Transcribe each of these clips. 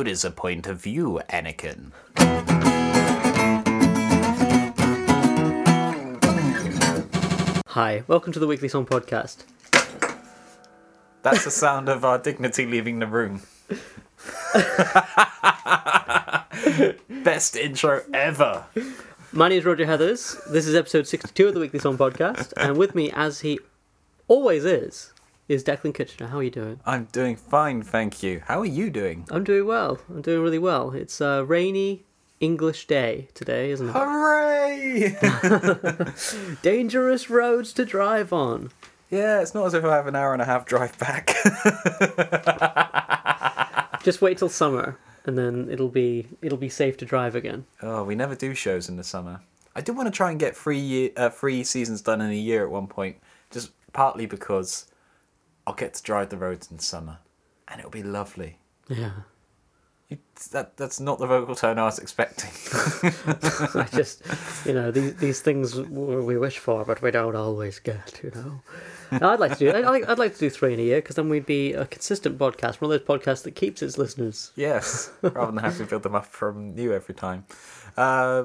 good is a point of view, Anakin. Hi, welcome to the Weekly Song Podcast. That's the sound of our dignity leaving the room. Best intro ever. My name is Roger Heathers. This is episode 62 of the Weekly Song Podcast, and with me, as he always is, is Declan Kitchener. How are you doing? I'm doing fine, thank you. How are you doing? I'm doing well. I'm doing really well. It's a rainy English day today, isn't it? Hooray! Dangerous roads to drive on. yeah, it's not as if I have an hour and a half drive back. Just wait till summer, and then it'll be it'll be safe to drive again. oh, we never do shows in the summer. I did want to try and get three year, uh, three seasons done in a year at one point, just partly because I'll get to drive the roads in summer, and it'll be lovely. Yeah. You, that that's not the vocal tone I was expecting. I just, you know, these these things we wish for, but we don't always get. You know, I'd like to do. I'd like, I'd like to do three in a year because then we'd be a consistent podcast, one of those podcasts that keeps its listeners. yes, rather than have to build them up from new every time. Uh,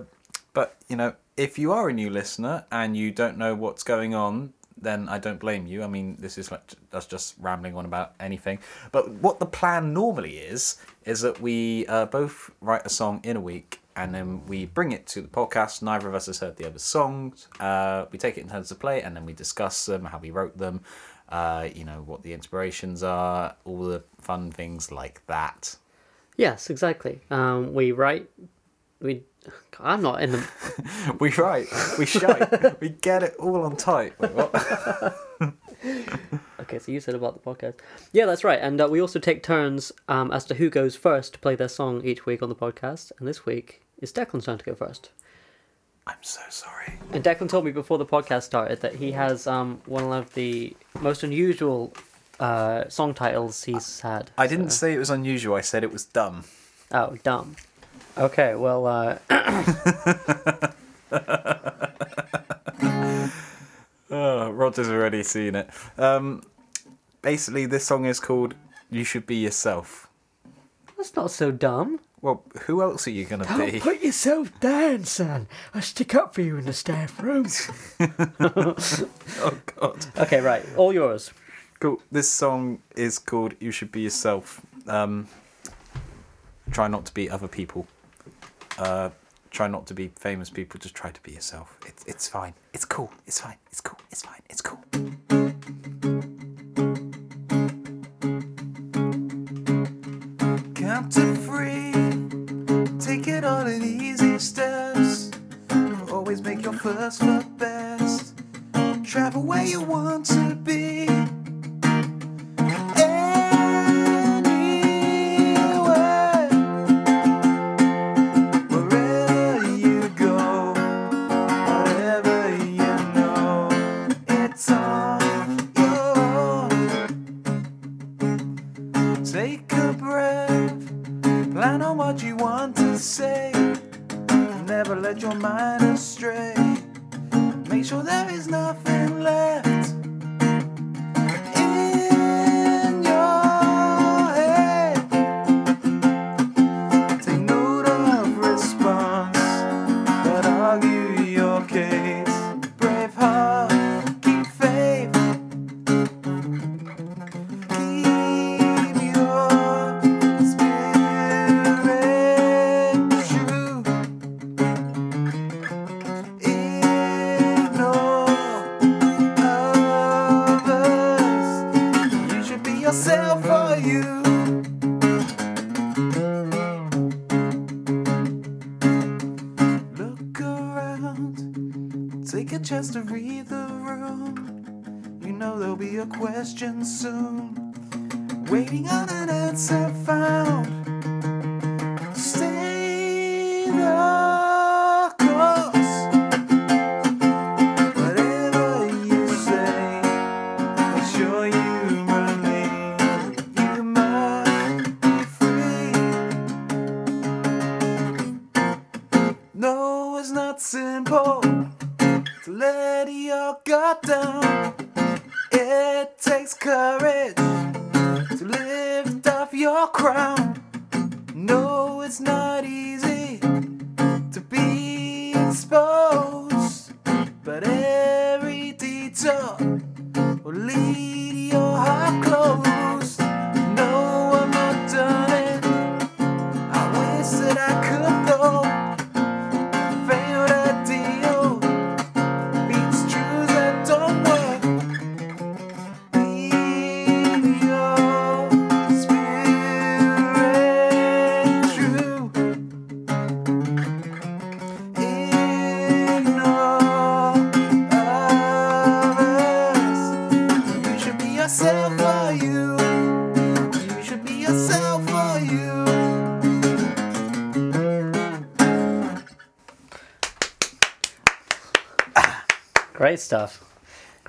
but you know, if you are a new listener and you don't know what's going on, then I don't blame you. I mean, this is like us just rambling on about anything. But what the plan normally is is that we uh, both write a song in a week. And then we bring it to the podcast. Neither of us has heard the other songs. Uh, we take it in turns to play, and then we discuss them, how we wrote them, uh, you know, what the inspirations are, all the fun things like that. Yes, exactly. Um, we write. We. I'm not in the. We write, we shite, we get it all on tight. Wait, what? Okay, so you said about the podcast. Yeah, that's right. And uh, we also take turns um, as to who goes first to play their song each week on the podcast. And this week it's Declan's turn to go first. I'm so sorry. And Declan told me before the podcast started that he has um, one of the most unusual uh, song titles he's had. I didn't So- say it was unusual. I said it was dumb. Oh, dumb. Okay, well, uh, Oh, Roger's already seen it. Um, basically, this song is called "You Should Be Yourself." that's not so dumb. Well, who else are you gonna be? put yourself down, son. I stick up for you in the staff room. Oh God. okay, right. All yours. Cool. This song is called "You Should Be Yourself." Um, try not to be other people. Uh, try not to be famous people. Just try to be yourself. It's it's fine. It's cool. It's fine. It's cool. It's fine. It's cool. Count to three. Take it all in easy steps. Always make your first look best. Travel where you want to be. It's not easy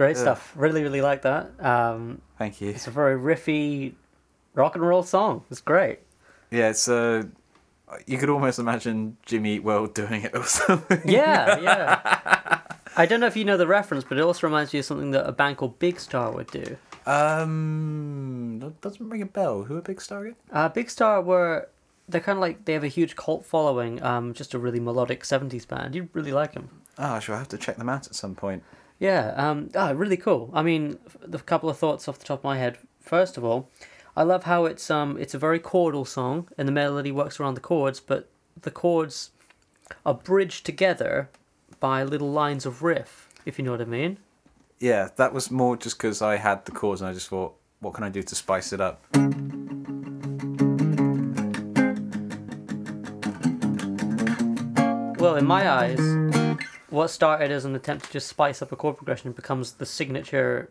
Great stuff. Really, really like that. Um, Thank you. it's a very riffy rock and roll song. It's great. Yeah, it's uh, you could almost imagine Jimmy Eat World doing it or something. Yeah, yeah. I don't know if you know the reference, but it also reminds you of something that a band called Big Star would do. Um, that doesn't ring a bell. Who are Big Star again? Uh, Big Star were they're kind of like they have a huge cult following. Um, just a really melodic '70s band. You'd really like them. Oh, I shall have to check them out at some point. Yeah. Um. Ah, really cool. I mean, the couple of thoughts off the top of my head. First of all, I love how it's um it's a very chordal song and the melody works around the chords, but the chords are bridged together by little lines of riff. If you know what I mean. Yeah, that was more just because I had the chords and I just thought, what can I do to spice it up? Well, in my eyes, what started as an attempt to just spice up a chord progression becomes the signature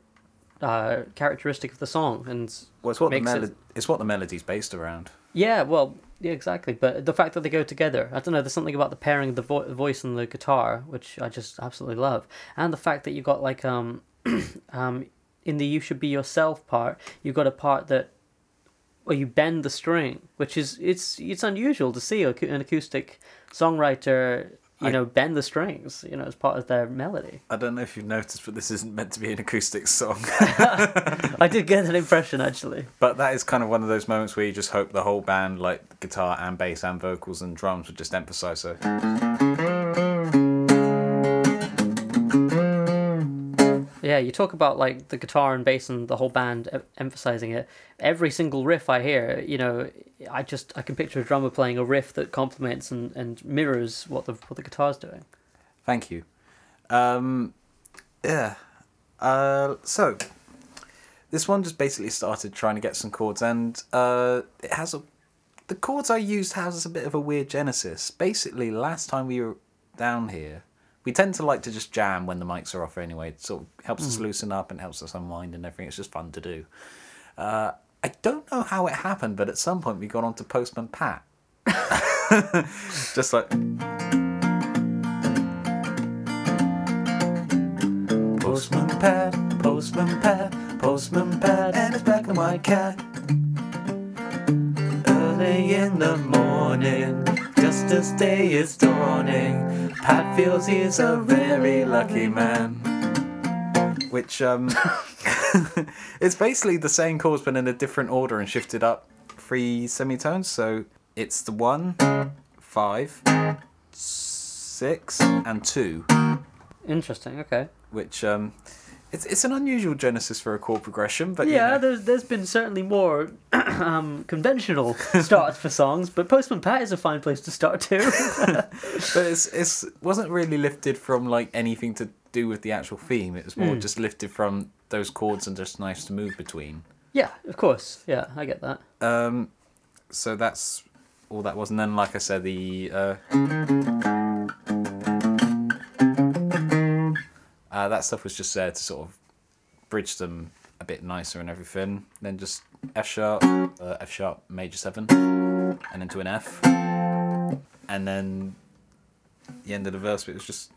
uh, characteristic of the song. And Well, it's what the Makes it- It's what the melody's based around. yeah, well, yeah, exactly. But the fact that they go together, I don't know, there's something about the pairing of the vo- voice and the guitar, which I just absolutely love. And the fact that you got like, um, um, in the You Should Be Yourself part, you've got a part that where you bend the string, which is it's it's unusual to see an acoustic songwriter, you I- know, bend the strings, you know, as part of their melody. I don't know if you've noticed, but this isn't meant to be an acoustic song. I did get that impression actually. but that is kind of one of those moments where you just hope the whole band, like guitar and bass and vocals and drums, would just emphasize so. Yeah, you talk about like the guitar and bass and the whole band em- emphasizing it. Every single riff I hear, you know, I just I can picture a drummer playing a riff that complements and, and mirrors what the what the guitar's doing. Thank you. Um, yeah. Uh, so this one just basically started trying to get some chords, and uh, it has a. The chords I used has a bit of a weird genesis. Basically, last time we were down here, we tend to like to just jam when the mics are off anyway. It sort of helps us loosen up and helps us unwind and everything. It's just fun to do. Uh, I don't know how it happened, but at some point we got onto Postman Pat. just like. Postman Pat, Postman Pat, Postman Pat, and his black and white cat. Early in the morning, just as day is dawning, Pat feels he's a very lucky man. Which, um, it's basically the same chords but in a different order and shifted up three semitones. So it's the one, five, six, and two Interesting. Okay. which um, it's it's an unusual genesis for a chord progression, but Yeah, you know, there's there's been certainly more um, conventional starts for songs, but Postman Pat is a fine place to start too. but it's it's wasn't really lifted from like anything to do with the actual theme. It was more just lifted from those chords and just nice to move between. yeah, of course. Yeah, I get that. Um, so that's all that was, and then like I said, the uh, uh, that stuff was just there to sort of bridge them a bit nicer and everything. Then just F sharp, uh, F sharp major seven, and into an F, and then the end of the verse It was just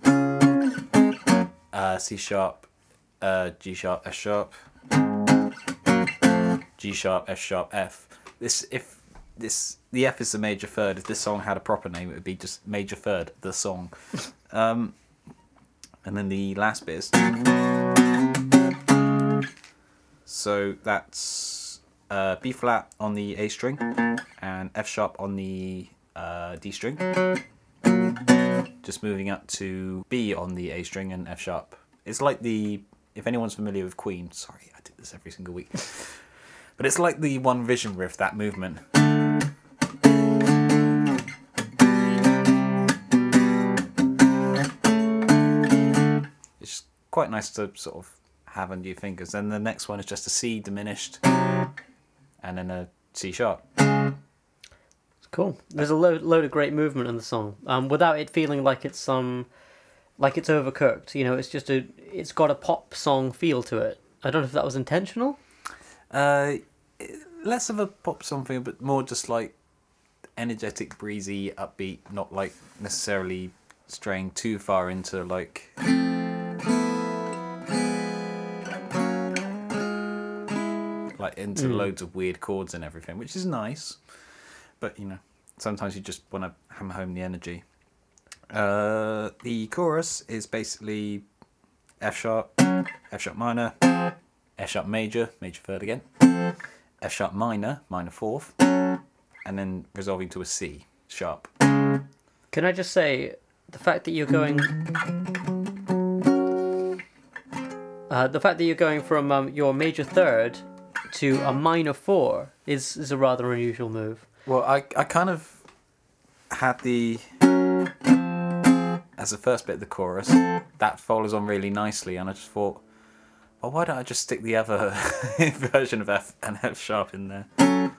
uh, C sharp, uh, G sharp, F sharp, G sharp, F sharp, F. This if this the F is the major third. If this song had a proper name, it would be just major third the song. Um, and then the last bit is. So that's uh, B flat on the A string and F sharp on the uh, D string, just moving up to B on the A string and F sharp. It's like the if anyone's familiar with Queen. Sorry, I do this every single week, but it's like the One Vision riff. That movement. Quite nice to sort of have under your fingers. Then the next one is just a C diminished, and then a C sharp. It's cool. There's a load, load of great movement in the song, um, without it feeling like it's um, like it's overcooked. You know, it's just a, it's got a pop song feel to it. I don't know if that was intentional. Uh, less of a pop song thing, but more just like energetic, breezy, upbeat, not like necessarily straying too far into like. Like into Mm. loads of weird chords and everything, which is nice, but you know, sometimes you just want to hammer home the energy. Uh, the chorus is basically F sharp, F sharp minor, F sharp major, major third again, F sharp minor, minor fourth, and then resolving to a C sharp. Can I just say the fact that you're going, uh, the fact that you're going from um, your major third to a minor four is is a rather unusual move. Well, I, I kind of had the as the first bit of the chorus that follows on really nicely, and I just thought, well, why don't I just stick the other version of F and F sharp in there?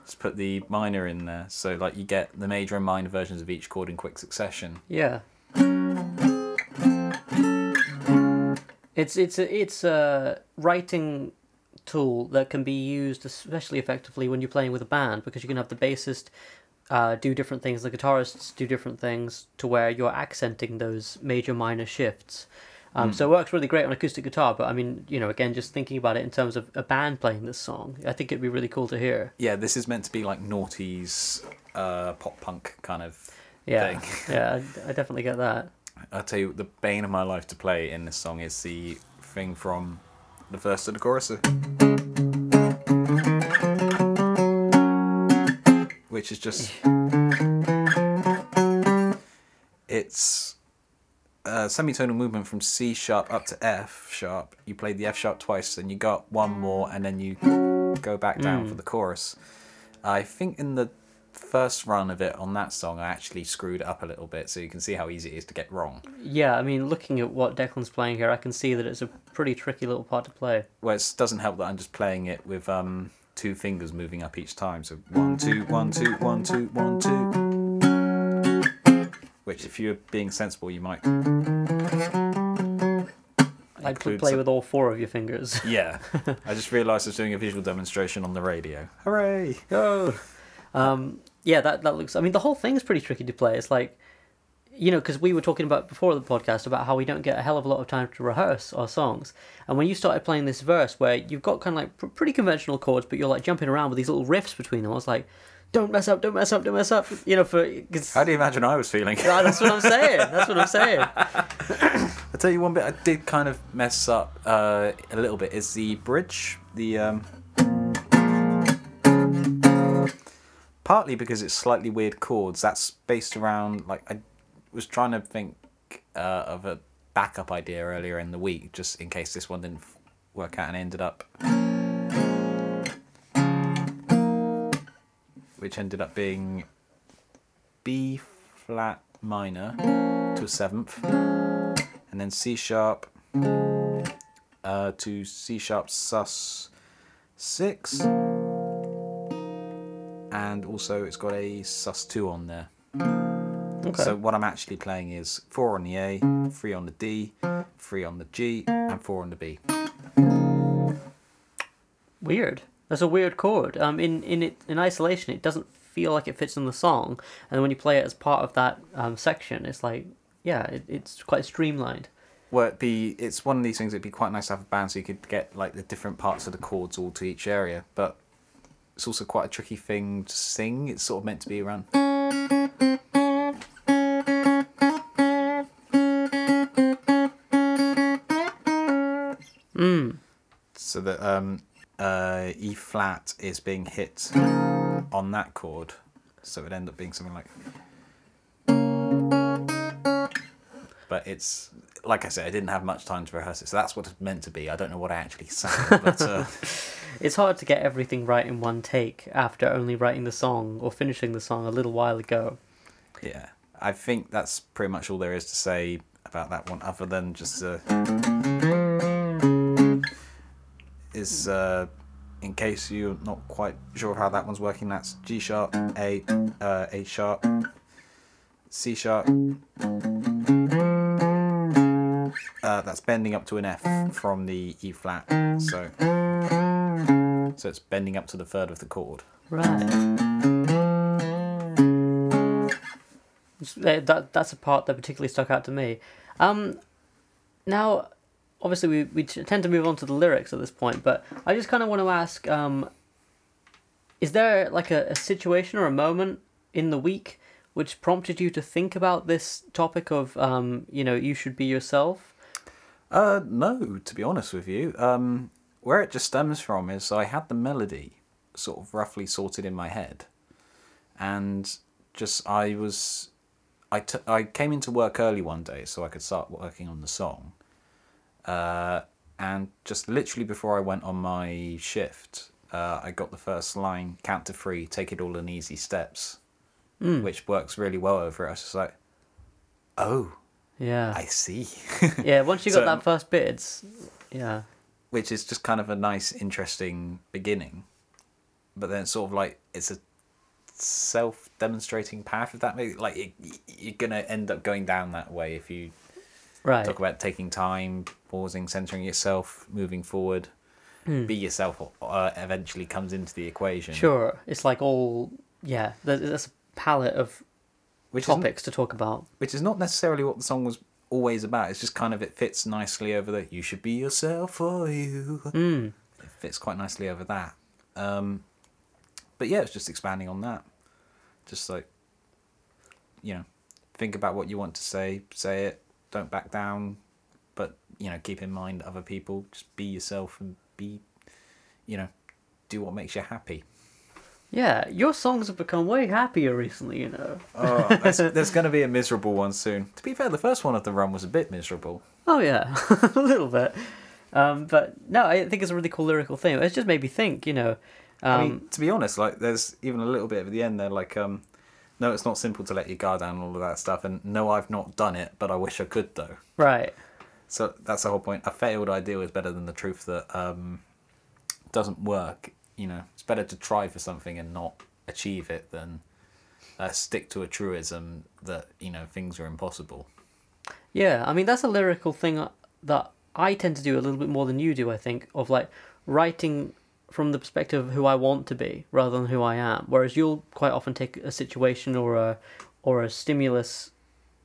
Just put the minor in there, so like you get the major and minor versions of each chord in quick succession. Yeah. It's it's a it's a writing tool that can be used especially effectively when you're playing with a band because you can have the bassist uh, do different things, the guitarists do different things to where you're accenting those major minor shifts. Um, So it works really great on acoustic guitar, but I mean, you know, again, just thinking about it in terms of a band playing this song, I think it'd be really cool to hear. Yeah, this is meant to be like noughties, uh, pop punk kind of Yeah, thing. yeah, I, I definitely get that. I'll tell you, the bane of my life to play in this song is the thing from the verse to the chorus, which is just. It's a semitonal movement from C sharp up to F sharp. You play the F sharp twice, and you got one more, and then you go back down hmm. for the chorus. I think in the first run of it on that song, I actually screwed it up a little bit, so you can see how easy it is to get wrong. Yeah, I mean, looking at what Declan's playing here, I can see that it's a pretty tricky little part to play. Well, it doesn't help that I'm just playing it with um, two fingers moving up each time. So one, two, one, two, one, two, one, two. Which, if you're being sensible, you might. I'd include play some- with all four of your fingers. Yeah, I just realised I was doing a visual demonstration on the radio. Hooray! Go. Um, yeah, that that looks. I mean, the whole thing is pretty tricky to play. It's like, you know, because we were talking about before the podcast about how we don't get a hell of a lot of time to rehearse our songs, and when you started playing this verse where you've got kind of like pr- pretty conventional chords, but you're like jumping around with these little riffs between them, I was like, don't mess up, don't mess up, don't mess up. You know, for cause, How do you imagine I was feeling? Ah, that's what I'm saying. That's what I'm saying. I'll tell you one bit I did kind of mess up uh, a little bit is the bridge. The um, partly because it's slightly weird chords. That's based around like I was trying to think uh, of a backup idea earlier in the week, just in case this one didn't work out and ended up. Which ended up being B flat minor to a seventh and then C sharp uh, to C sharp sus six, and also it's got a sus two on there. Okay. So what I'm actually playing is four on the A, three on the D, three on the G, and four on the B. Weird. That's a weird chord. Um, in in it in isolation, it doesn't feel like it fits in the song, and when you play it as part of that um, section, it's like yeah, it, it's quite streamlined. Well, it'd be it's one of these things. It'd be quite nice to have a band so you could get like the different parts of the chords all to each area, but it's also quite a tricky thing to sing. It's sort of meant to be around. Mm. So that um, uh, E flat is being hit on that chord, so it end up being something like. But it's like I said, I didn't have much time to rehearse it, so that's what it's meant to be. I don't know what I actually sang, but. Uh, It's hard to get everything right in one take after only writing the song or finishing the song a little while ago. yeah, I think that's pretty much all there is to say about that one, other than just uh, is uh, in case you're not quite sure how that one's working. That's G sharp, A, uh, A sharp, C sharp. Uh, that's bending up to an F from the E flat. So, so it's bending up to the third of the chord. Right. That that's a part that particularly stuck out to me. Um, now, obviously, we we tend to move on to the lyrics at this point, but I just kind of want to ask: um, Is there like a, a situation or a moment in the week which prompted you to think about this topic of um, you know, you should be yourself? Uh, no, to be honest with you. Um, where it just stems from is I had the melody sort of roughly sorted in my head, and just I was, I, t- I came into work early one day so I could start working on the song. Uh, and just literally before I went on my shift, uh, I got the first line, count to three, take it all in easy steps, which works really well over it. I was just like, oh, Yeah, I see. yeah. Once you got So- that first bit, it's yeah, which is just kind of a nice, interesting beginning. But then it's sort of like it's a self-demonstrating path. If that makes like it, you're gonna end up going down that way if you right. talk about taking time, pausing, centering yourself, moving forward. Be yourself uh, eventually comes into the equation. Sure, it's like all yeah. There's, there's a palette of which topics to talk about. which is not necessarily what the song was always about. It's just kind of it fits nicely over the "you should be yourself for you." Mm. It fits quite nicely over that. Um, but yeah, it's just expanding on that. Just like, you know, think about what you want to say, say it, don't back down, but, you know, keep in mind other people. Just be yourself and be, you know, do what makes you happy. Yeah, your songs have become way happier recently. You know. Oh, there's, there's going to be a miserable one soon. To be fair, the first one of the run was a bit miserable. Oh yeah, a little bit. Um, but no, I think it's a really cool lyrical thing. It's just made me think. You know. Um, I mean, to be honest, like there's even a little bit at the end there, like um, no, it's not simple to let your guard down and all of that stuff, and no, I've not done it, but I wish I could though. right. So that's the whole point. A failed ideal is better than the truth that um, doesn't work. You know, it's better to try for something and not achieve it than uh, stick to a truism that you know things are impossible. Yeah, I mean that's a lyrical thing that I tend to do a little bit more than you do. I think of like writing from the perspective of who I want to be rather than who I am. Whereas you'll quite often take a situation or a or a stimulus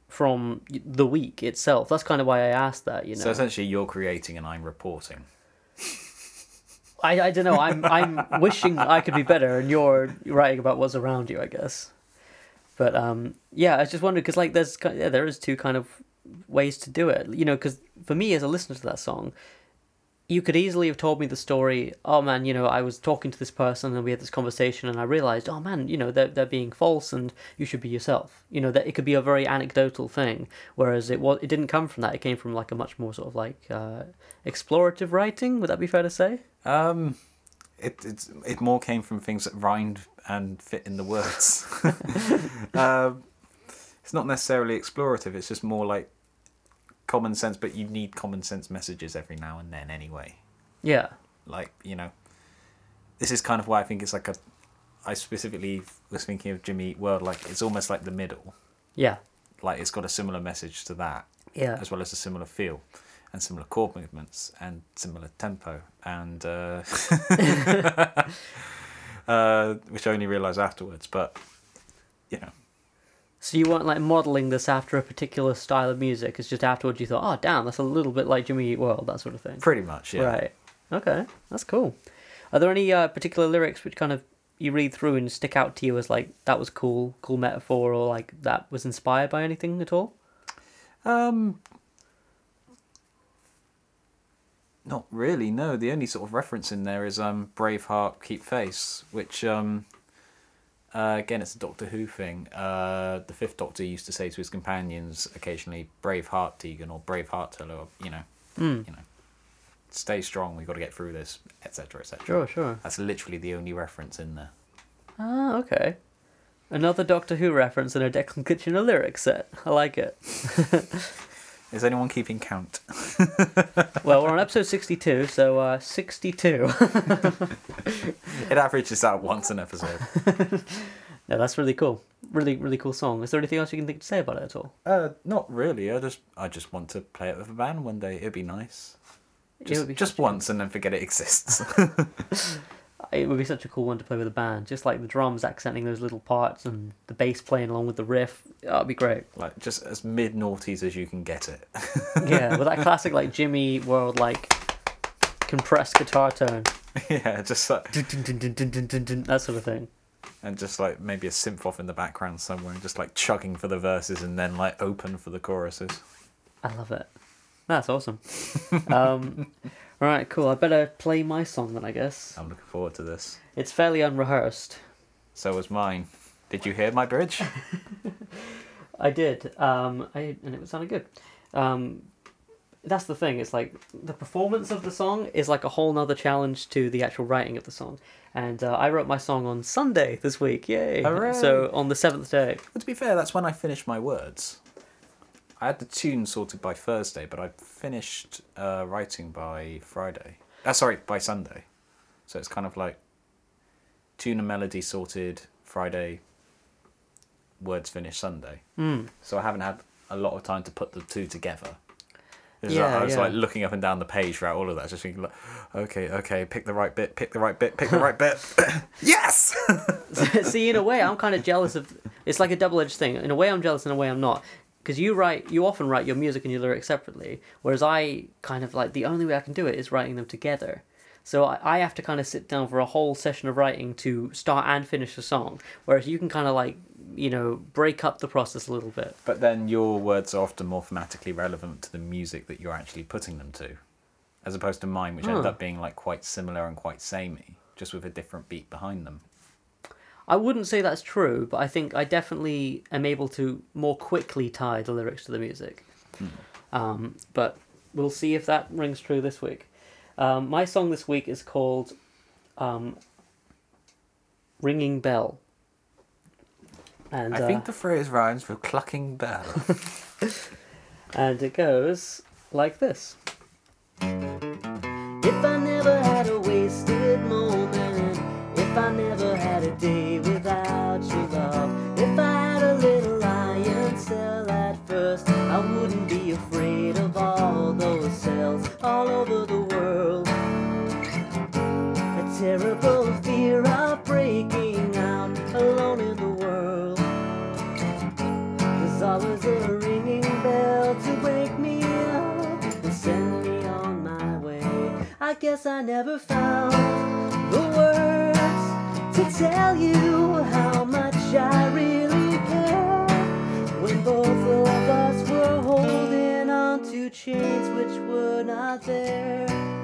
from the week itself. That's kind of why I asked that. You know, So essentially, you're creating and I'm reporting. I, I don't know. I'm I'm wishing I could be better, and you're writing about what's around you, I guess. But um, yeah, I just wondered because like there's yeah, there is two kind of ways to do it. You know, because for me as a listener to that song, you could easily have told me the story. Oh man, you know, I was talking to this person and we had this conversation, and I realized, oh man, you know, they're they're being false, and you should be yourself. You know, that it could be a very anecdotal thing, whereas it was it didn't come from that. It came from like a much more sort of like uh, explorative writing. Would that be fair to say? Um, it it's, it more came from things that rhymed and fit in the words. um, it's not necessarily explorative. It's just more like common sense, but you need common sense messages every now and then anyway. Yeah. Like you know, this is kind of why I think it's like a. I specifically was thinking of Jimmy Eat World. Like it's almost like the middle. Yeah. Like it's got a similar message to that, Yeah. as well as a similar feel and similar chord movements and similar tempo and uh, uh, which I only realised afterwards. But you know, So you weren't like modeling this after a particular style of music. It's just afterwards you thought, oh damn, that's a little bit like Jimmy Eat World, that sort of thing. pretty much, yeah. Right. Okay. That's cool. Are there any uh, particular lyrics which kind of you read through and stick out to you as like that was cool, cool metaphor, or like that was inspired by anything at all? Um, not really. No, the only sort of reference in there is um, Braveheart, Keep Face, which um, Uh, again, it's a Doctor Who thing. Uh, the Fifth Doctor used to say to his companions occasionally, "Brave heart, Tegan," or "Brave heart, Tiller," you know, Mm. you know, stay strong. We've got to get through this, etc., etc. Sure, sure. That's literally the only reference in there. Ah, okay. Another Doctor Who reference in a Declan Kitchener lyric set. I like it. Is anyone keeping count? Well, we're on episode 62, so uh, 62. It averages out once an episode. no, that's really cool. Really, really cool song. Is there anything else you can think to say about it at all? Uh, not really. I just, I just want to play it with a band one day. It'd be nice. Just, be just once, and then forget it exists. It would be such a cool one to play with a band. Just like the drums accenting those little parts and the bass playing along with the riff. That would be great. like just as mid noughties as you can get it. Yeah, with that classic like Jimmy World like compressed guitar tone. yeah, just like, That sort of thing. and just like maybe a synth off in the background somewhere, and just like chugging for the verses, and then like open for the choruses. I love it. That's awesome. um, all right, cool. I better play my song then, I guess. I'm looking forward to this. It's fairly unrehearsed. So was mine. Did you hear my bridge? I did, um, I, and it was sounded good. Um, that's the thing. It's like the performance of the song is like a whole nother challenge to the actual writing of the song. And uh, I wrote my song on Sunday this week. Yay! Hooray. So on the seventh day. But to be fair, that's when I finished my words. I had the tune sorted by Thursday, but I finished uh, writing by Friday. Uh, sorry, by Sunday. So it's kind of like tune and melody sorted Friday, words finished Sunday. Mm. So I haven't had a lot of time to put the two together. Yeah, like, I was yeah. like looking up and down the page throughout all of that, just thinking, like, okay, okay, pick the right bit, pick the right bit, pick the right bit. yes. See, in a way, I'm kind of jealous of. It's like a double-edged thing. In a way, I'm jealous. In a way, I'm not. Because you write, you often write your music and your lyrics separately, whereas I kind of like the only way I can do it is writing them together. So I, I have to kind of sit down for a whole session of writing to start and finish a song, whereas you can kind of like, you know, break up the process a little bit. But then your words are often more thematically relevant to the music that you're actually putting them to, as opposed to mine, which end ah. up being like quite similar and quite samey, just with a different beat behind them. I wouldn't say that's true, but I think I definitely am able to more quickly tie the lyrics to the music. Um, but we'll see if that rings true this week. Um, my song this week is called um, Ringing Bell. And, I uh, think the phrase rhymes with clucking bell. and it goes like this. I guess I never found the words to tell you how much I really care. When both of us were holding on to chains which were not there.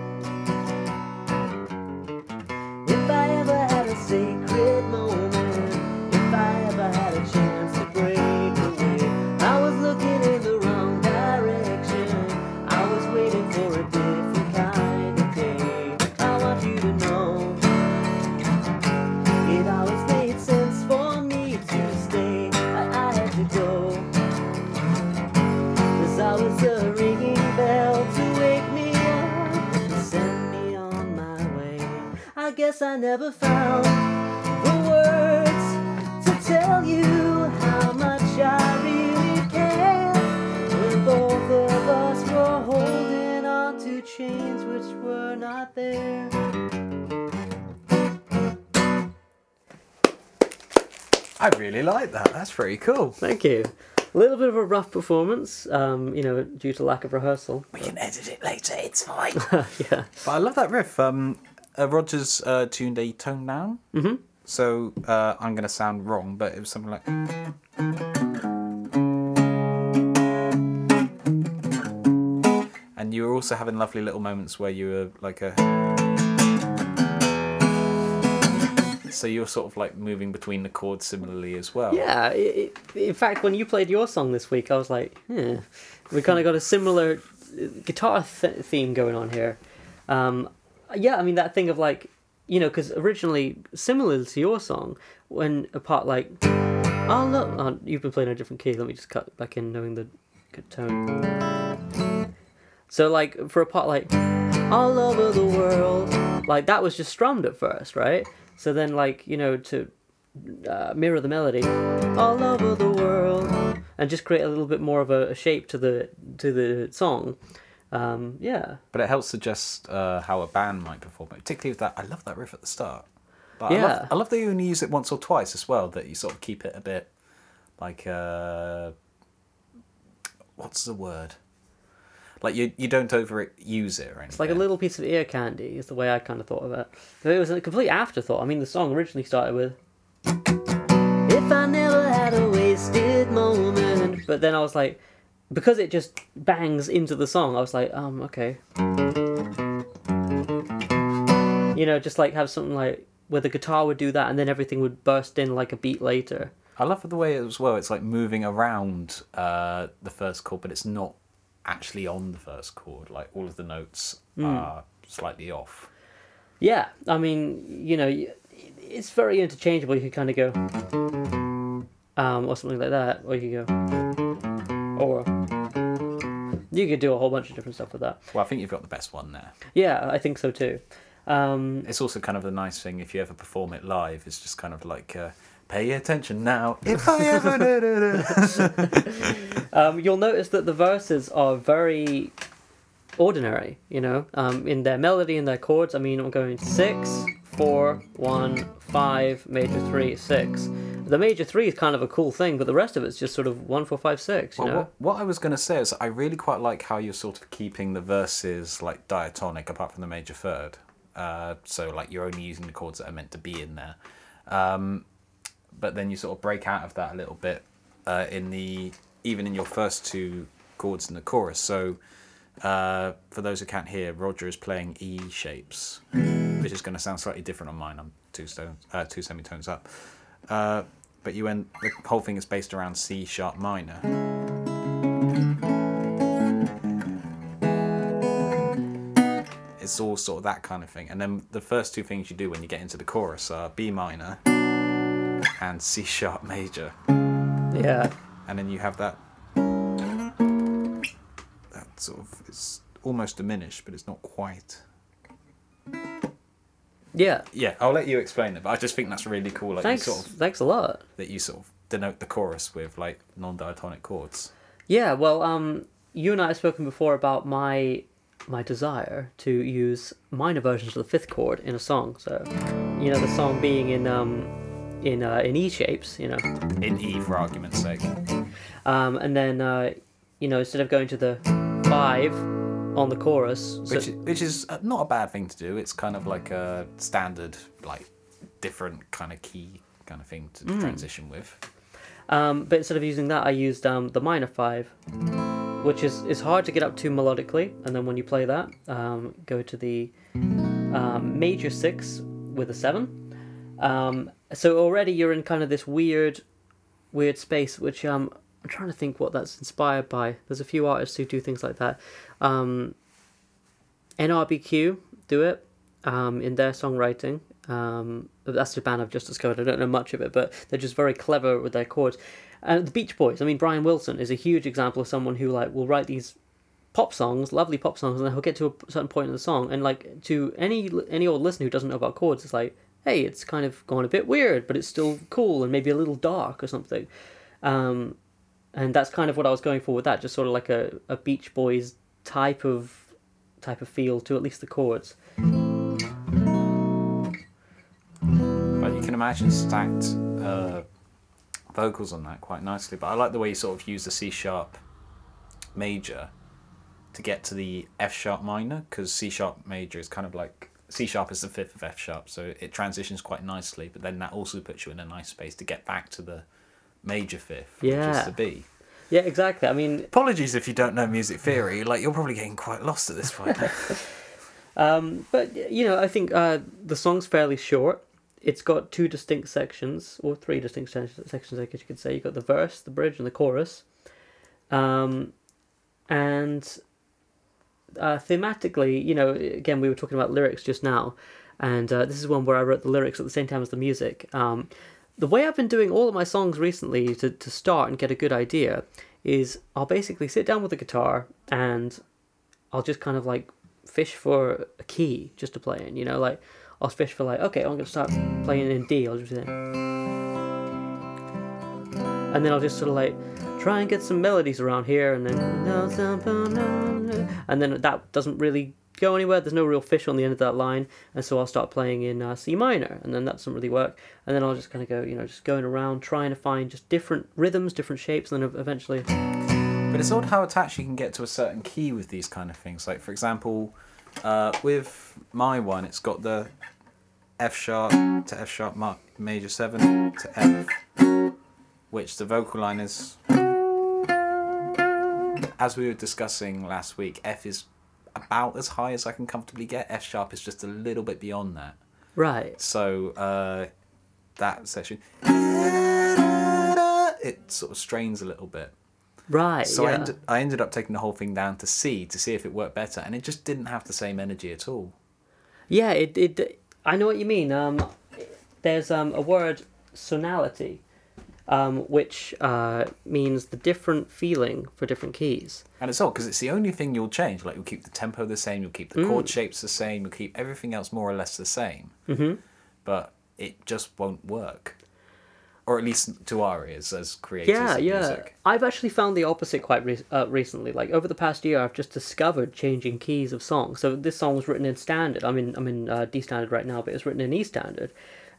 Guess I never found the words to tell you how much I really care. When both of us were holding on to chains which were not there. I really like that. That's pretty cool. Thank you. A little bit of a rough performance, um, you know, due to lack of rehearsal. We can edit it later. It's fine. yeah. But I love that riff. Um, uh, Rogers uh, tuned a tone down. Mm-hmm. So uh, I'm going to sound wrong, but it was something like. And you were also having lovely little moments where you were like a. so you're sort of like moving between the chords similarly as well. Yeah, i i in fact, when you played your song this week, I was like, hmm, we kind of got a similar uh, guitar th- theme going on here. Um, yeah, I mean that thing of like, you know, because originally, similar to your song, when a part like, oh look, oh, you've been playing a different key. Let me just cut back in, knowing the tone. So like for a part like, all over the world, like that was just strummed at first, right? So then like you know to uh, mirror the melody all over the world and just create a little bit more of a, a shape to the to the song um, yeah But it helps suggest uh, how a band might perform it, particularly with that. I love that riff at the start. But I, Yeah. love, I love that you only use it once or twice as well. That you sort of keep it a bit like uh, what's the word? Like you you don't overuse it or anything. it's like a little piece of ear candy is the way i kind of thought of it but it was a complete afterthought i mean the song originally started with if i never had a wasted moment but then i was like because it just bangs into the song i was like um okay you know just like have something like where the guitar would do that and then everything would burst in like a beat later I love the way as well. It's like moving around uh, the first chord, but it's not actually on the first chord. Like all of the notes Hmm. are slightly off. Yeah, I mean, you know, it's very interchangeable. You could kind of go, um, or something like that, or you could go, or you could do a whole bunch of different stuff with that. Well, I think you've got the best one there. Yeah, I think so too. Um, It's also kind of the nice thing if you ever perform it live. It's just kind of like, uh, pay attention now. If I ever did it. um, you'll notice that the verses are very ordinary, you know, um, in their melody and their chords. I mean, I'm going six, four, one, five, major three, six. The major three is kind of a cool thing, but the rest of it's just sort of one, four, five, six. You Well, know, what, what I was going to say is I really quite like how you're sort of keeping the verses like diatonic apart from the major third. Uh, so like you're only using the chords that are meant to be in there. Um, but then you sort of break out of that a little bit uh, in the even in your first two chords in the chorus. So uh, for those who can't hear, Roger is playing E shapes, which is going to sound slightly different on mine. I'm two stone, uh, two semitones up. But you end the whole thing is based around C sharp minor. It's all sort of that kind of thing. And then the first two things you do when you get into the chorus are B minor and C sharp major. yeah. And then you have that that sort of it's almost diminished, but it's not quite. Yeah. Yeah, I'll let you explain it, but I just think that's really cool. Like Thanks. you sort of Thanks a lot. that you sort of denote the chorus with like non-diatonic chords. Yeah. Well, um, you and I have spoken before about my my desire to use minor versions of the fifth chord in a song. So, you know, the song being in um in uh, in E shapes. You know, In E, for argument's sake. um, and then uh, you know instead of going to the five on the chorus, so, Which, which is uh, not a bad thing to do. It's kind of like a standard, like different kind of key kind of thing to transition with. Um, but instead of using that, I used um, the minor five, which is, is hard to get up to melodically. And then when you play that, um, go to the um, major six with a seven. Um, so already you're in kind of this weird, weird space, which um, I'm trying to think what that's inspired by. There's a few artists who do things like that. Um, NRBQ do it um, in their songwriting. Um, that's the band I've just discovered. I don't know much of it, but they're just very clever with their chords. And the Beach Boys. I mean, Brian Wilson is a huge example of someone who like will write these pop songs, lovely pop songs, and then he'll get to a certain point in the song, and like to any any old listener who doesn't know about chords, it's like, hey, it's kind of gone a bit weird, but it's still cool and maybe a little dark or something. Um, and that's kind of what I was going for with that, just sort of like a, a Beach Boys type of type of feel to at least the chords. But you can imagine stacked uh, vocals on that quite nicely. But I like the way you sort of use the C sharp major to get to the F sharp minor because C sharp major is kind of like C sharp is the fifth of F sharp, so it transitions quite nicely. But then that also puts you in a nice space to get back to the major fifth, which Yeah. is the B. Yeah, exactly. I mean, Apologies if you don't know music theory. Like you're probably getting quite lost at this point. Um, but you know, I think uh, the song's fairly short. it's got two distinct sections or three distinct sections, I guess you could say. You've got the verse, the bridge, and the chorus. Um, and uh, thematically, you know, again, we were talking about lyrics just now, and uh, this is one where I wrote the lyrics at the same time as the music. Um, the way I've been doing all of my songs recently to, to start and get a good idea is I'll basically sit down with the guitar and I'll just kind of like fish for a key just to play in, you know, like I'll fish for like, okay, I'm to start playing in D, I'll just and then I'll just sort of like try and get some melodies around here, and then and then that doesn't really go anywhere. There's no real fish on the end of that line, and so I'll start playing in uh, C minor, and then that doesn't really work. And then I'll just kind of go, you know, just going around trying to find just different rhythms, different shapes, and then eventually, But it's odd how attached you can get to a certain key with these kind of things. Like, for example, uh, with my one, it's got the F sharp to F sharp ma- major 7 to F, which the vocal line is. As we were discussing last week, F is about as high as I can comfortably get. F sharp is just a little bit beyond that. right, So uh, that section, it sort of strains a little bit. right, So I, ended, I ended up taking the whole thing down to C to see if it worked better, and it just didn't have the same energy at all. Yeah, it, it I know what you mean. Um, there's um, a word sonality, um, which uh, means the different feeling for different keys. And it's odd because it's the only thing you'll change. Like you'll keep the tempo the same, you'll keep the Mm. chord shapes the same, you'll keep everything else more or less the same. Mm-hmm. But it just won't work, or at least to our ears as creators Yeah, of yeah. music. I've actually found the opposite quite re- uh, recently. Like over the past year, I've just discovered changing keys of songs. So this song was written in standard. I'm in I'm in uh, D standard right now, but it's written in E standard,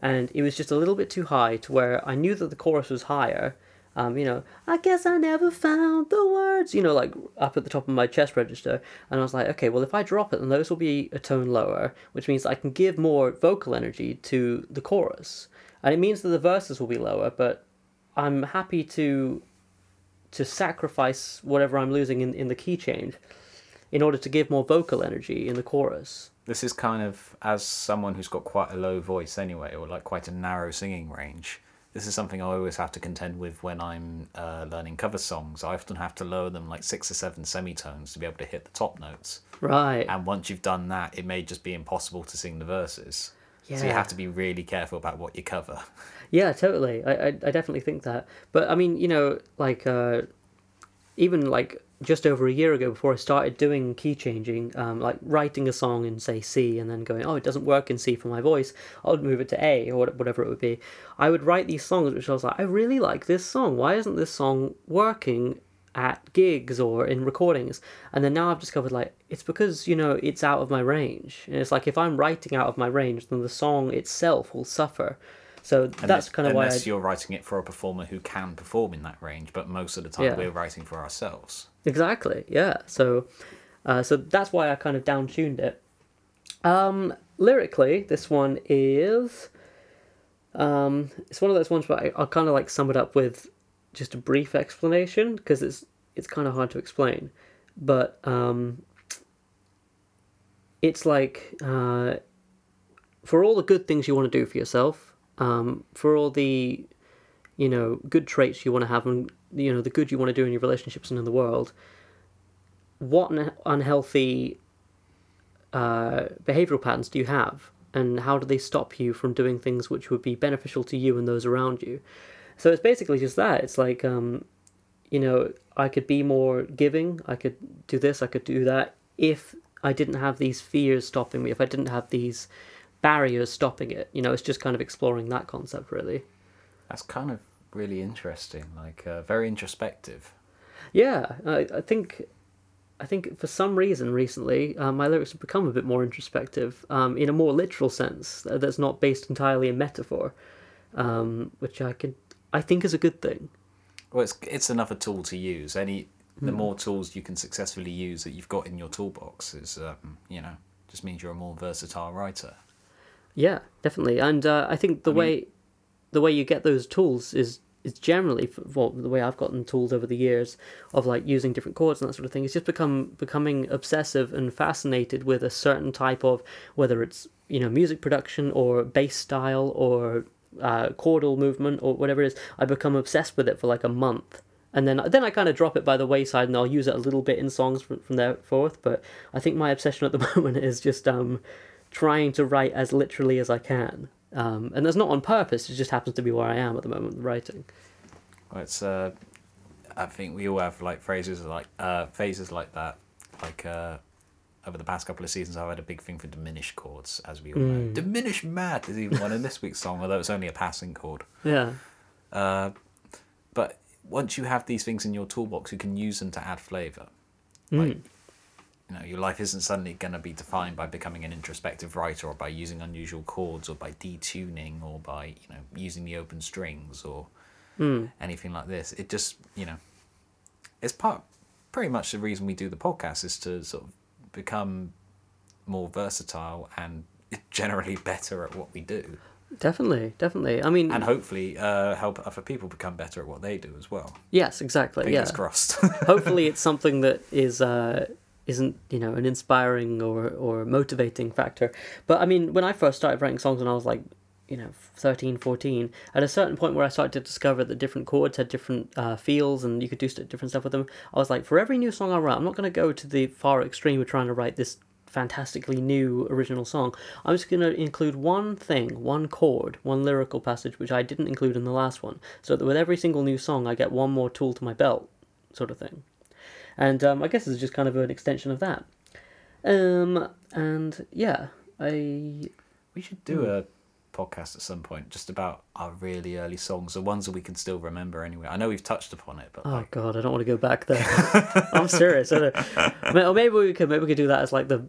and it was just a little bit too high to where I knew that the chorus was higher. Um, you know, I guess I never found the words. You know, like up at the top of my chest register, and I was like, okay, well, if I drop it, then those will be a tone lower, which means I can give more vocal energy to the chorus, and it means that the verses will be lower. But I'm happy to to sacrifice whatever I'm losing in, in the key change in order to give more vocal energy in the chorus. This is kind of as someone who's got quite a low voice anyway, or like quite a narrow singing range. This is something I always have to contend with when I'm uh, learning cover songs. I often have to lower them like six or seven semitones to be able to hit the top notes. Right. And once you've done that, it may just be impossible to sing the verses. Yeah. So you have to be really careful about what you cover. Yeah, totally. I, I, I definitely think that. But I mean, you know, like uh, even like just over a year ago, before I started doing key changing, um, like writing a song in say C and then going, oh, it doesn't work in C for my voice. I'll move it to A or whatever it would be. I would write these songs, which I was like, I really like this song. Why isn't this song working? at gigs or in recordings and then now i've discovered like it's because you know it's out of my range and it's like if i'm writing out of my range then the song itself will suffer so that's Unless- kind of why I, Unless you're writing it for a performer who can perform in that range, but most of the time Yeah. we're writing for ourselves. Exactly. Yeah. So, uh, so that's why I kind of down tuned it. Um, lyrically, this one is. Um, it's one of those ones where I, I'll kind of like sum it up with just a brief explanation because it's it's kind of hard to explain, but um, it's like uh, for all the good things you want to do for yourself, um, for all the you know good traits you want to have and you know the good you want to do in your relationships and in the world what un- unhealthy uh, behavioral patterns do you have? And how do they stop you from doing things which would be beneficial to you and those around you? So it's basically just that. It's like um, you know i could be more giving i could do this i could do that if i didn't have these fears stopping me if i didn't have these barriers stopping it you know it's just kind of exploring that concept really That's kind of really interesting, like uh, very introspective. Yeah, I, I think, I think for some reason recently, uh, my lyrics have become a bit more introspective, um, in a more literal sense uh, that's not based entirely in metaphor, um, which I can, I think is a good thing. Well, it's it's another tool to use. Any Hmm. the more tools you can successfully use that you've got in your toolbox is, um, you know, just means you're a more versatile writer. Yeah, definitely, and uh, I think the I mean- way, the way you get those tools is is generally well, the way I've gotten tools over the years of like using different chords and that sort of thing. It's just become becoming obsessive and fascinated with a certain type of whether it's you know music production or bass style or uh, chordal movement or whatever it is. I become obsessed with it for like a month. And then, then I kind of drop it by the wayside, and I'll use it a little bit in songs from, from there forth. But I think my obsession at the moment is just um, trying to write as literally as I can. Um, and that's not on purpose. It just happens to be where I am at the moment writing. Well, it's. Uh, I think we all have like phrases like uh, phases like that. Like uh, over the past couple of seasons, I've had a big thing for diminished chords, as we all know. Diminished mad is even one in this week's song, although it's only a passing chord. Yeah. Uh, but once you have these things in your toolbox, you can use them to add flavor. Like, you know, your life isn't suddenly going to be defined by becoming an introspective writer or by using unusual chords or by detuning or by, you know, using the open strings or anything like this. It just, you know, it's part, pretty much the reason we do the podcast is to sort of become more versatile and generally better at what we do. Definitely, definitely. I mean, And hopefully uh, help other people become better at what they do as well. yes, exactly. Fingers yeah. crossed. Hopefully, it's something that is uh, isn't you know an inspiring or or motivating factor. But I mean, when I first started writing songs when I was like you know 13 14 at a certain point where i started to discover that different chords had different uh, feels and you could do different stuff with them i was like for every new song i write i'm not going to go to the far extreme of trying to write this fantastically new original song i'm just going to include one thing one chord one lyrical passage which i didn't include in the last one so that with every single new song i get one more tool to my belt sort of thing and um, i guess it's just kind of an extension of that um, and yeah i We should do a podcast at some point just about our really early songs, the ones that we can still remember anyway. I know we've touched upon it, but Oh like, god, I don't want to go back there. I'm serious. Or maybe we could maybe we could do that as like the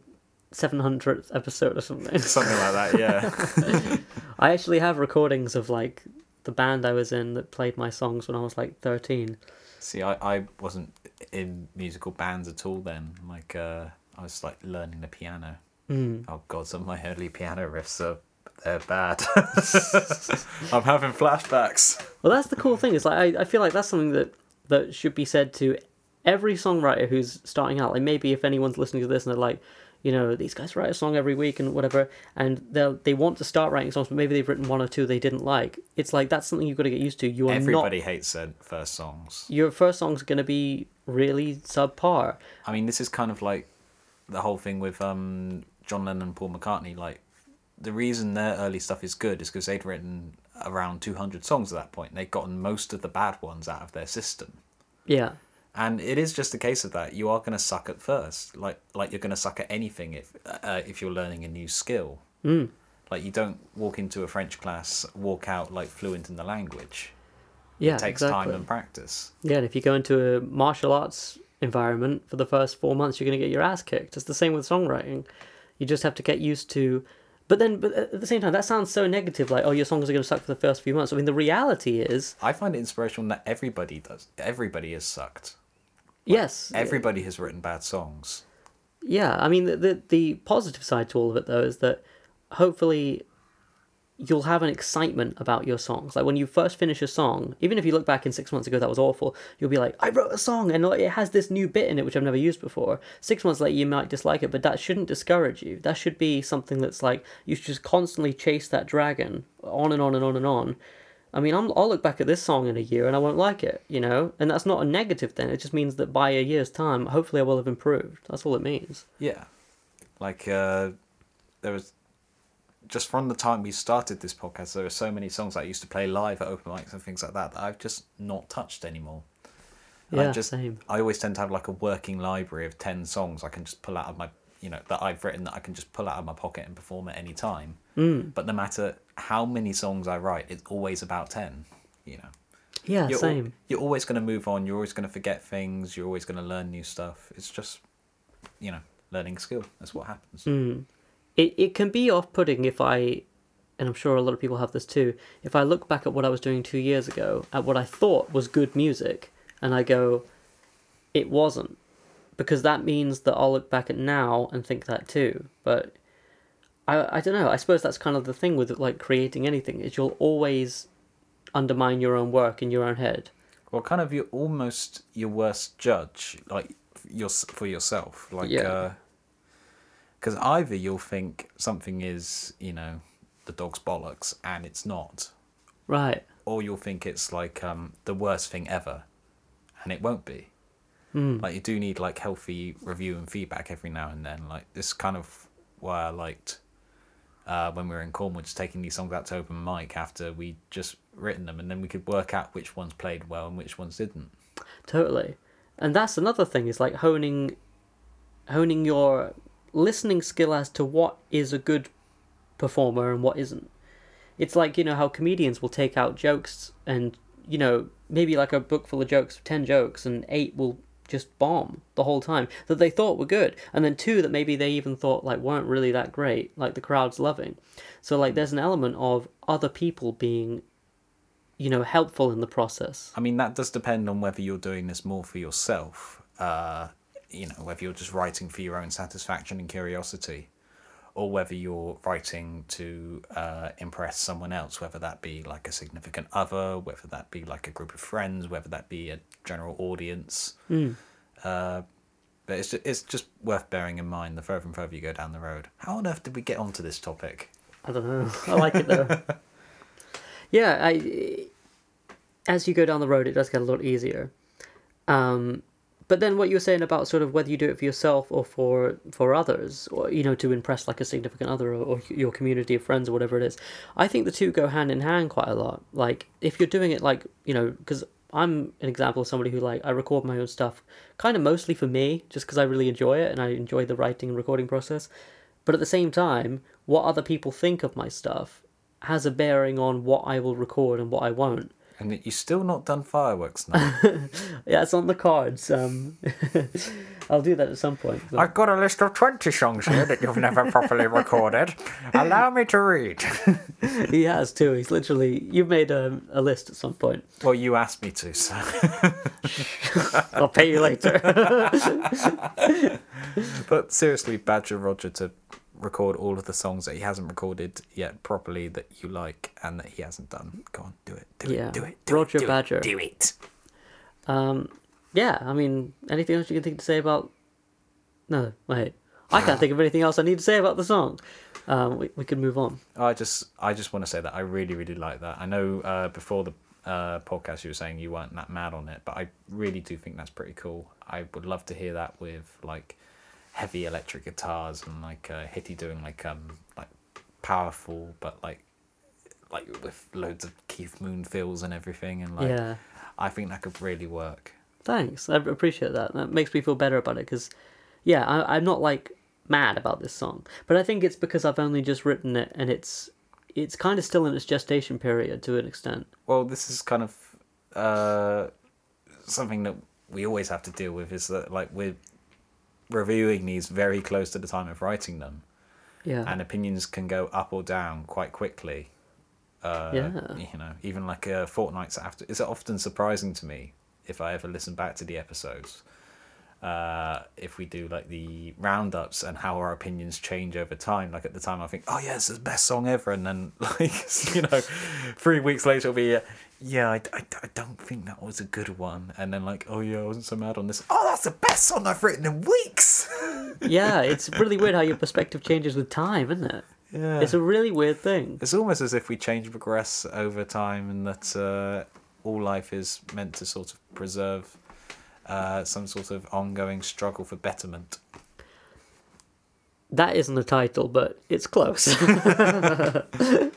700th episode or something. something like that, yeah. I actually have recordings of like the band I was in that played my songs when I was like 13. See, I, I wasn't in musical bands at all then. Like, uh, I was like learning the piano. Mm. Oh god, some of my early piano riffs are they're bad. I'm having flashbacks. Well, that's the cool thing. Is like I, I feel like that's something that that should be said to every songwriter who's starting out. Like maybe if anyone's listening to this and they're like, you know, these guys write a song every week and whatever, and they they want to start writing songs, but maybe they've written one or two they didn't like. It's like that's something you've got to get used to. You are Everybody not hates their first songs. your first song's going to be really subpar. I mean, this is kind of like the whole thing with um, John Lennon and Paul McCartney. Like, the reason their early stuff is good is because they'd written around 200 songs at that point. They'd gotten most of the bad ones out of their system. Yeah. And it is just a case of that. You are going to suck at first, like like you're going to suck at anything if uh, if you're learning a new skill. Mm. Like you don't walk into a French class, walk out like fluent in the language. Yeah. it takes exactly. time and practice. Yeah, and if you go into a martial arts environment for the first four months, you're going to get your ass kicked. It's the same with songwriting. You just have to get used to. But then, but at the same time, that sounds so negative. Like, oh, your songs are going to suck for the first few months. I mean, the reality is, I find it inspirational that everybody does. Everybody has sucked. Yes, Everybody has written bad songs. Yeah, I mean the, the the positive side to all of it though is that hopefully you'll have an excitement about your songs. Like when you first finish a song, even if you look back in six months ago that was awful, you'll be like, I wrote a song and like, it has this new bit in it which I've never used before. Six months later you might dislike it, but that shouldn't discourage you. That should be something that's like you should just constantly chase that dragon on and on and on and on. I mean, I'm, I'll look back at this song in a year and I won't like it, you know? And that's not a negative thing. It just means that by a year's time, hopefully I will have improved. That's all it means. Yeah. Like uh there was just from the time we started this podcast, there were so many songs I used to play live at open mics and things like that that I've just not touched anymore. And I Yeah, just same. I always tend to have like a working library of ten songs I can just pull out of my you know, that I've written that I can just pull out of my pocket and perform at any time. Mm. But no matter how many songs I write, it's always about ten. You know. Yeah, You're, al- same. you're always going to move on. You're always going to forget things. You're always going to learn new stuff. It's just, you know, learning skill. That's what happens. Mm. It it can be off putting if I, and I'm sure a lot of people have this too. If I look back at what I was doing two years ago, at what I thought was good music, and I go, it wasn't, because that means that I'll look back at now and think that too. But I I don't know. I suppose that's kind of the thing with like creating anything is you'll always undermine your own work in your own head. Well, kind of you're almost your worst judge, like your for yourself, like Yeah. because either you'll think something is, you know, the dog's bollocks, and it's not, Right. or you'll think it's like um, the worst thing ever, and it won't be. Mm. Like you do need like healthy review and feedback every now and then. Like this kind of why I liked uh, when we were in Cornwall, just taking these songs out to open mic after we just written them, and then we could work out which ones played well and which ones didn't. Totally. And that's another thing is like honing honing your listening skill as to what is a good performer and what isn't. It's like, you know, how comedians will take out jokes and, you know, maybe like a book full of jokes, 10 jokes, and eight will just bomb the whole time that they thought were good. And then two that maybe they even thought like weren't really that great, like the crowd's loving. So like there's an element of other people being, you know, helpful in the process. I mean, that does depend on whether you're doing this more for yourself, uh, you know, whether you're just writing for your own satisfaction and curiosity, or whether you're writing to uh, impress someone else, whether that be like a significant other, whether that be like a group of friends, whether that be a general audience. Uh, but it's just, it's just worth bearing in mind the further and further you go down the road. How on earth did we get onto this topic? I don't know. I like it though. yeah, I as you go down the road, it does get a lot easier. Um, but then what you were saying about sort of whether you do it for yourself or for for others, or you know, to impress like a significant other or, or your community of friends or whatever it is, I think the two go hand in hand quite a lot. Like if you're doing it like you know, because I'm an example of somebody who like I record my own stuff kind of mostly for me, just because I really enjoy it and I enjoy the writing and recording process. But at the same time, what other people think of my stuff has a bearing on what I will record and what I won't. And that you've still not done fireworks now. Yeah, it's on the cards. Um, I'll do that at some point. but- I've got a list of 20 songs here that you've never properly recorded. Allow me to read. he has too. He's literally. You've made a, a list at some point. Well, you asked me to, so. I'll pay you later. But seriously, Badger Roger to record all of the songs that he hasn't recorded yet properly that you like and that he hasn't done. Go on, do it. Do Yeah. it. Do it. Do Roger it, do Badger. It, do it. um, yeah, I mean, anything else you can think to say about? No, wait. I can't think of anything else I need to say about the song. Um, we we could move on. I just, I just want to say that I really, really like that. I know uh, before the uh, podcast you were saying you weren't that mad on it, but I really do think that's pretty cool. I would love to hear that with like heavy electric guitars and like uh, Hitty doing like um like powerful but like like with loads of Keith Moon fills and everything and like yeah. I think that could really work. Thanks. I appreciate that. That makes me feel better about it because, yeah, I, I'm not like mad about this song, but I think it's because I've only just written it and it's it's kind of still in its gestation period to an extent. Well, this is kind of uh, something that we always have to deal with is that like we're reviewing these very close to the time of writing them, Yeah. and opinions can go up or down quite quickly. Uh, Yeah. You know, even like a fortnights after. It's often surprising to me if I ever listen back to the episodes. Uh, if we do like the roundups and how our opinions change over time, like at the time I think, oh yeah, this is the best song ever, and then like you know, three weeks later it'll be, yeah, I, I, I don't think that was a good one, and then like, oh yeah, I wasn't so mad on this. Oh, that's the best song I've written in weeks. yeah, it's really weird how your perspective changes with time, isn't it? yeah, It's a really weird thing. It's almost as if we change and progress over time, and that uh, all life is meant to sort of preserve uh, some sort of ongoing struggle for betterment. That isn't a title, but it's close.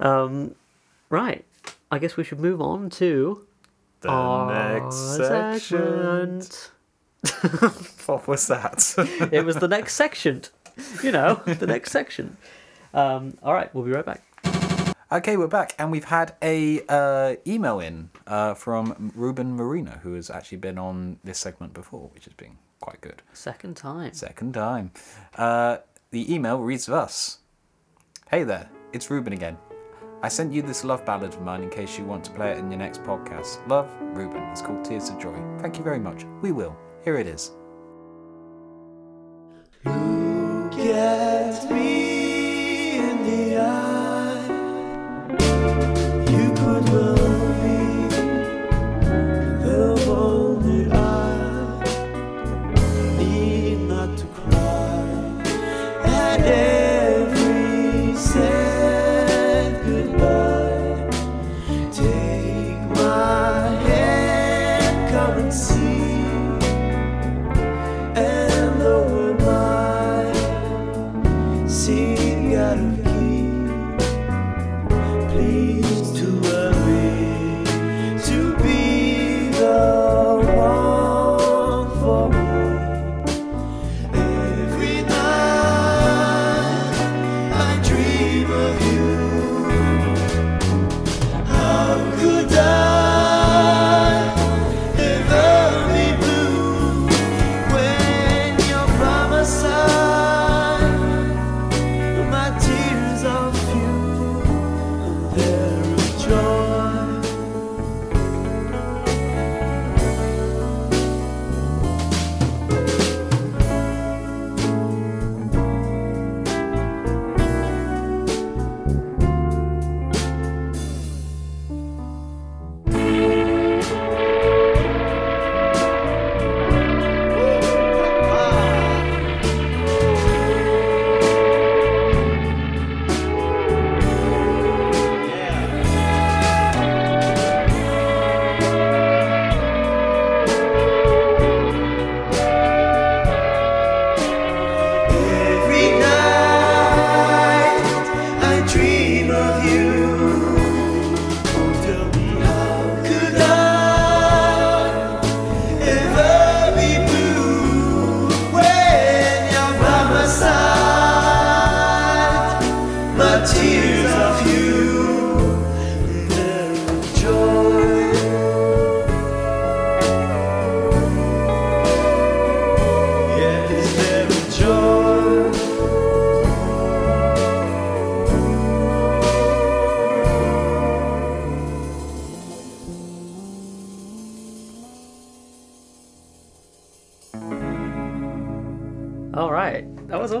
um, right. I guess we should move on to The our next section. What was that? it was the next section. You know, the next section. Um, all right, we'll be right back. okay, we're back, and we've had a uh, email in uh, from Ruben Merino, who has actually been on this segment before, which has been quite good. Second time. Second time. Uh, the email reads thus Hey there, it's Ruben again. I sent you this love ballad of mine in case you want to play it in your next podcast. Love, Ruben. It's called Tears of Joy. Thank you very much. We will. Here it is. Look at me in the eye. You could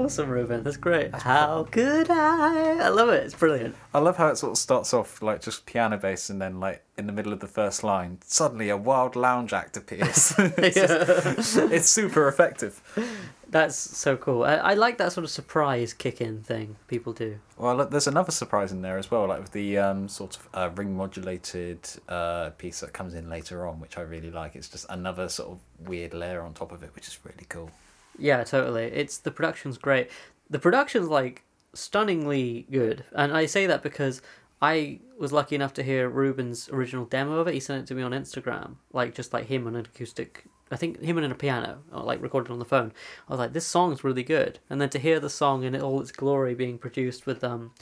awesome, Ruben. That's great. How could I? I love it. It's brilliant. I love how it sort of starts off like just piano bass, and then like in the middle of the first line, suddenly a wild lounge act appears. it's, just- it's super effective. That's so cool. I, I like that sort of surprise kick-in thing people do. Well, look, there's another surprise in there as well, like with the um, sort of uh, ring modulated uh, piece that comes in later on, which I really like. It's just another sort of weird layer on top of it, which is really cool. Yeah, totally. It's the production's great. The production's like stunningly good, and I say that because I was lucky enough to hear Ruben's original demo of it. He sent it to me on Instagram, like just like him on an acoustic. I think him and a piano, or like recorded on the phone. I was like, this song's really good, and then to hear the song in all its glory being produced with um,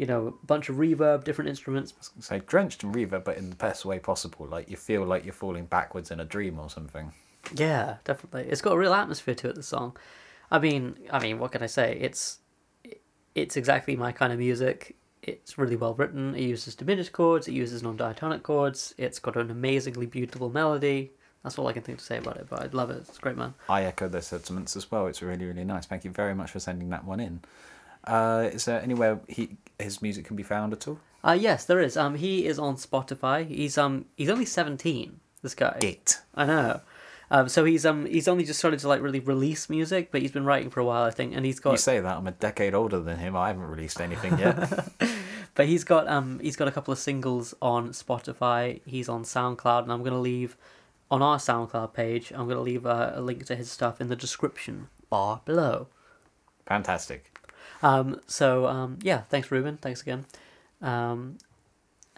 you know, a bunch of reverb, different instruments. So drenched in reverb, but in the best way possible. Like you feel like you're falling backwards in a dream or something. Yeah, definitely. It's got a real atmosphere to it. The song. I mean, I mean, what can I say? It's it's exactly my kind of music. It's really well written. It uses diminished chords. It uses non-diatonic chords. It's got an amazingly beautiful melody. That's all I can think to say about it. But I love it. It's great, man. I echo those sentiments as well. It's really, really nice. Thank you very much for sending that one in. Uh, is there anywhere he his music can be found at all? Uh yes, there is. Um, he is on Spotify. He's um, he's only seventeen. This guy. It. I know. Um, so he's um, he's only just started to like really release music, but he's been writing for a while, I think, and he's got You say that I'm a decade older than him. I haven't released anything yet. But he's got um he's got a couple of singles on Spotify. He's on SoundCloud, and I'm gonna leave on our SoundCloud page. I'm gonna leave a, a link to his stuff in the description bar below. Fantastic. Um, so um, yeah, thanks Ruben. Thanks again. Um,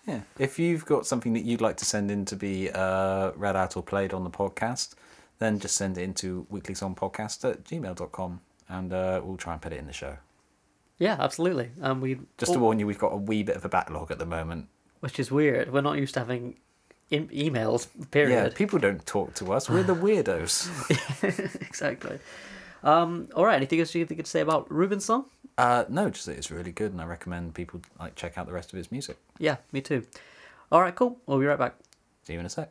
Yeah. If you've got something that you'd like to send in to be uh, read out or played on the podcast, then just send it into weeklysongpodcast at gmail.com and uh, we'll try and put it in the show. yeah, absolutely. Um, we Just to warn you, we've got a wee bit of a backlog at the moment. which is weird. We're not used to having in- emails. Yeah, people don't talk to us. We're the weirdos. exactly. Um, all right. Anything else you think to say about Ruben's song? Uh, no, just that it's really good, and I recommend people like check out the rest of his music. Yeah, me too. All right, cool. We'll be right back. See you in a sec.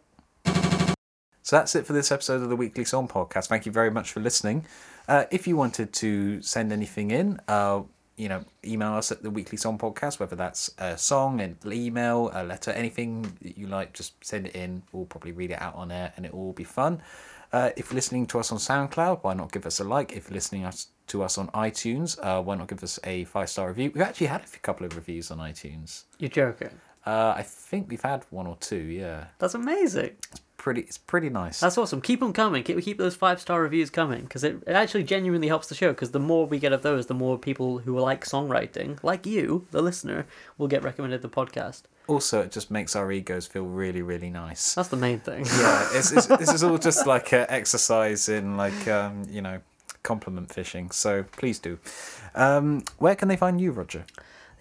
So that's it for this episode of the Weekly Song Podcast. Thank you very much for listening. Uh, if you wanted to send anything in, uh, you know, email us at the Weekly Song Podcast, whether that's a song, an email, a letter, anything that you like, just send it in. We'll probably read it out on air and it will be fun. Uh, if you're listening to us on SoundCloud, why not give us a like? If you're listening us, to us on iTunes, uh, why not give us a five star review? We've actually had a couple of reviews on iTunes. You're joking. Uh, I think we've had one or two, yeah. That's amazing. Pretty. It's pretty nice. That's awesome. Keep them coming. Keep, keep those five star reviews coming because it, it actually genuinely helps the show. Because the more we get of those, the more people who like songwriting, like you, the listener, will get recommended the podcast. also, it just makes our egos feel really, really nice. That's the main thing. yeah, it's, it's, this is all just like an exercise in like um, you know compliment fishing. So please do. Um, where can they find you, Roger?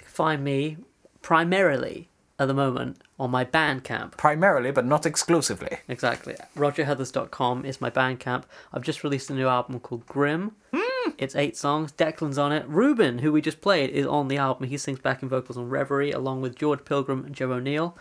Find me primarily at the moment on my Bandcamp. Primarily, but not exclusively. Exactly. RogerHeathers.com is my Bandcamp. I've just released a new album called Grim. It's eight songs. Declan's on it. Ruben, who we just played, is on the album. He sings backing vocals on Reverie along with George Pilgrim and Joe O'Neill.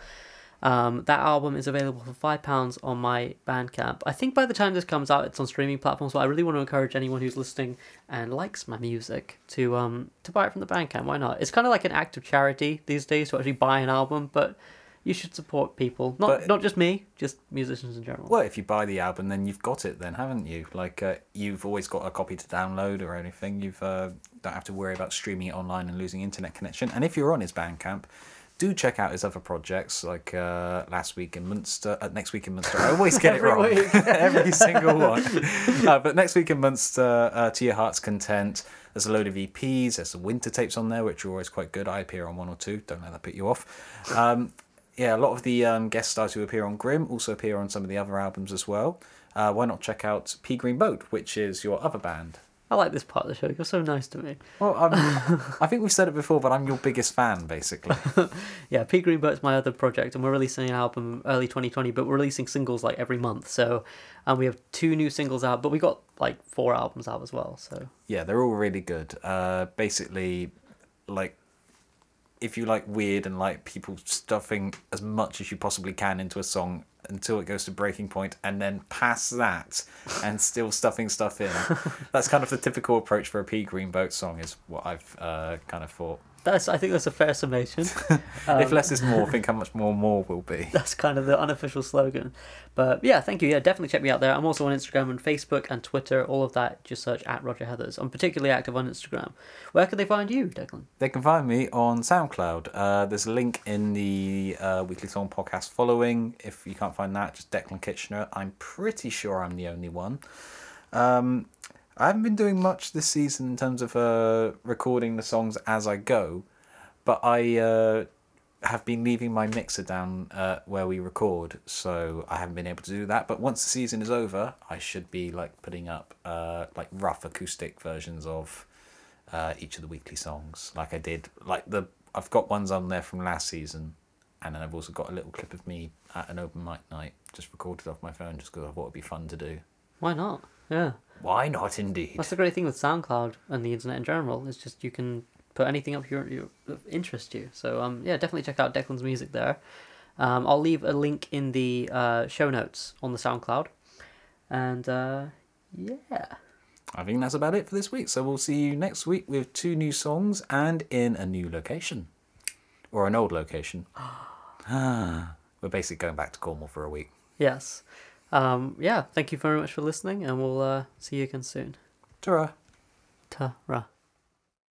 Um, that album is available for five pounds on my Bandcamp. I think by the time this comes out, it's on streaming platforms. But I really want to encourage anyone who's listening and likes my music to um to buy it from the Bandcamp. Why not? It's kind of like an act of charity these days to actually buy an album, but you should support people, not But- not just me, just musicians in general. Well, if you buy the album, then you've got it, then haven't you? Like uh, you've always got a copy to download or anything. You've uh, don't have to worry about streaming it online and losing internet connection. And if you're on his Bandcamp, do check out his other projects like uh, last week in Munster, uh, next week in Munster. I always get it wrong, every single one. Uh, but next week in Munster, uh, to your heart's content. There's a load of EPs. There's some winter tapes on there, which are always quite good. I appear on one or two. Don't let that put you off. Um, yeah, a lot of the um, guest stars who appear on Grim also appear on some of the other albums as well. Uh, why not check out Pea Green Boat, which is your other band? I like this part of the show. You're so nice to me. Well, I'm, I think we've said it before, but I'm your biggest fan, basically. Yeah, Pea Green Boat's my other project, and we're releasing an album early 2020, but we're releasing singles like every month. So, and we have two new singles out, but we got like four albums out as well. So, Yeah, they're all really good. Uh, basically, like if you like weird and like people stuffing as much as you possibly can into a song until it goes to breaking point, and then past that, and still stuffing stuff in. That's kind of the typical approach for a Pea Green Boat song, is what I've uh, kind of thought. That's I think that's a fair summation. if less is more, think how much more more will be. that's kind of the unofficial slogan. But yeah, thank you. Yeah, definitely check me out there. I'm also on Instagram and Facebook and Twitter. All of that, just search at Roger Heathers. I'm particularly active on Instagram. Where can they find you, Declan? They can find me on SoundCloud. Uh, there's a link in the uh, Weekly Song podcast following. If you can't find that, just Declan Kitchener. I'm pretty sure I'm the only one. Um, I haven't been doing much this season in terms of uh, recording the songs as I go, but I uh, have been leaving my mixer down uh, where we record, so I haven't been able to do that. But once the season is over, I should be like putting up uh, like rough acoustic versions of uh, each of the weekly songs, like I did. Like the I've got ones on there from last season, and then I've also got a little clip of me at an open mic night, just recorded off my phone, just because I thought it'd be fun to do. Why not? Yeah. Why not, indeed? That's the great thing with SoundCloud and the internet in general. It's just you can put anything up your, your that interests you. So um yeah, definitely check out Declan's music there. Um, I'll leave a link in the uh, show notes on the SoundCloud, and uh, yeah, I think that's about it for this week. So we'll see you next week with two new songs and in a new location, or an old location. ah, we're basically going back to Cornwall for a week. yes, um, yeah. Thank you very much for listening, and we'll uh, see you again soon. Ta-ra. Ta-ra.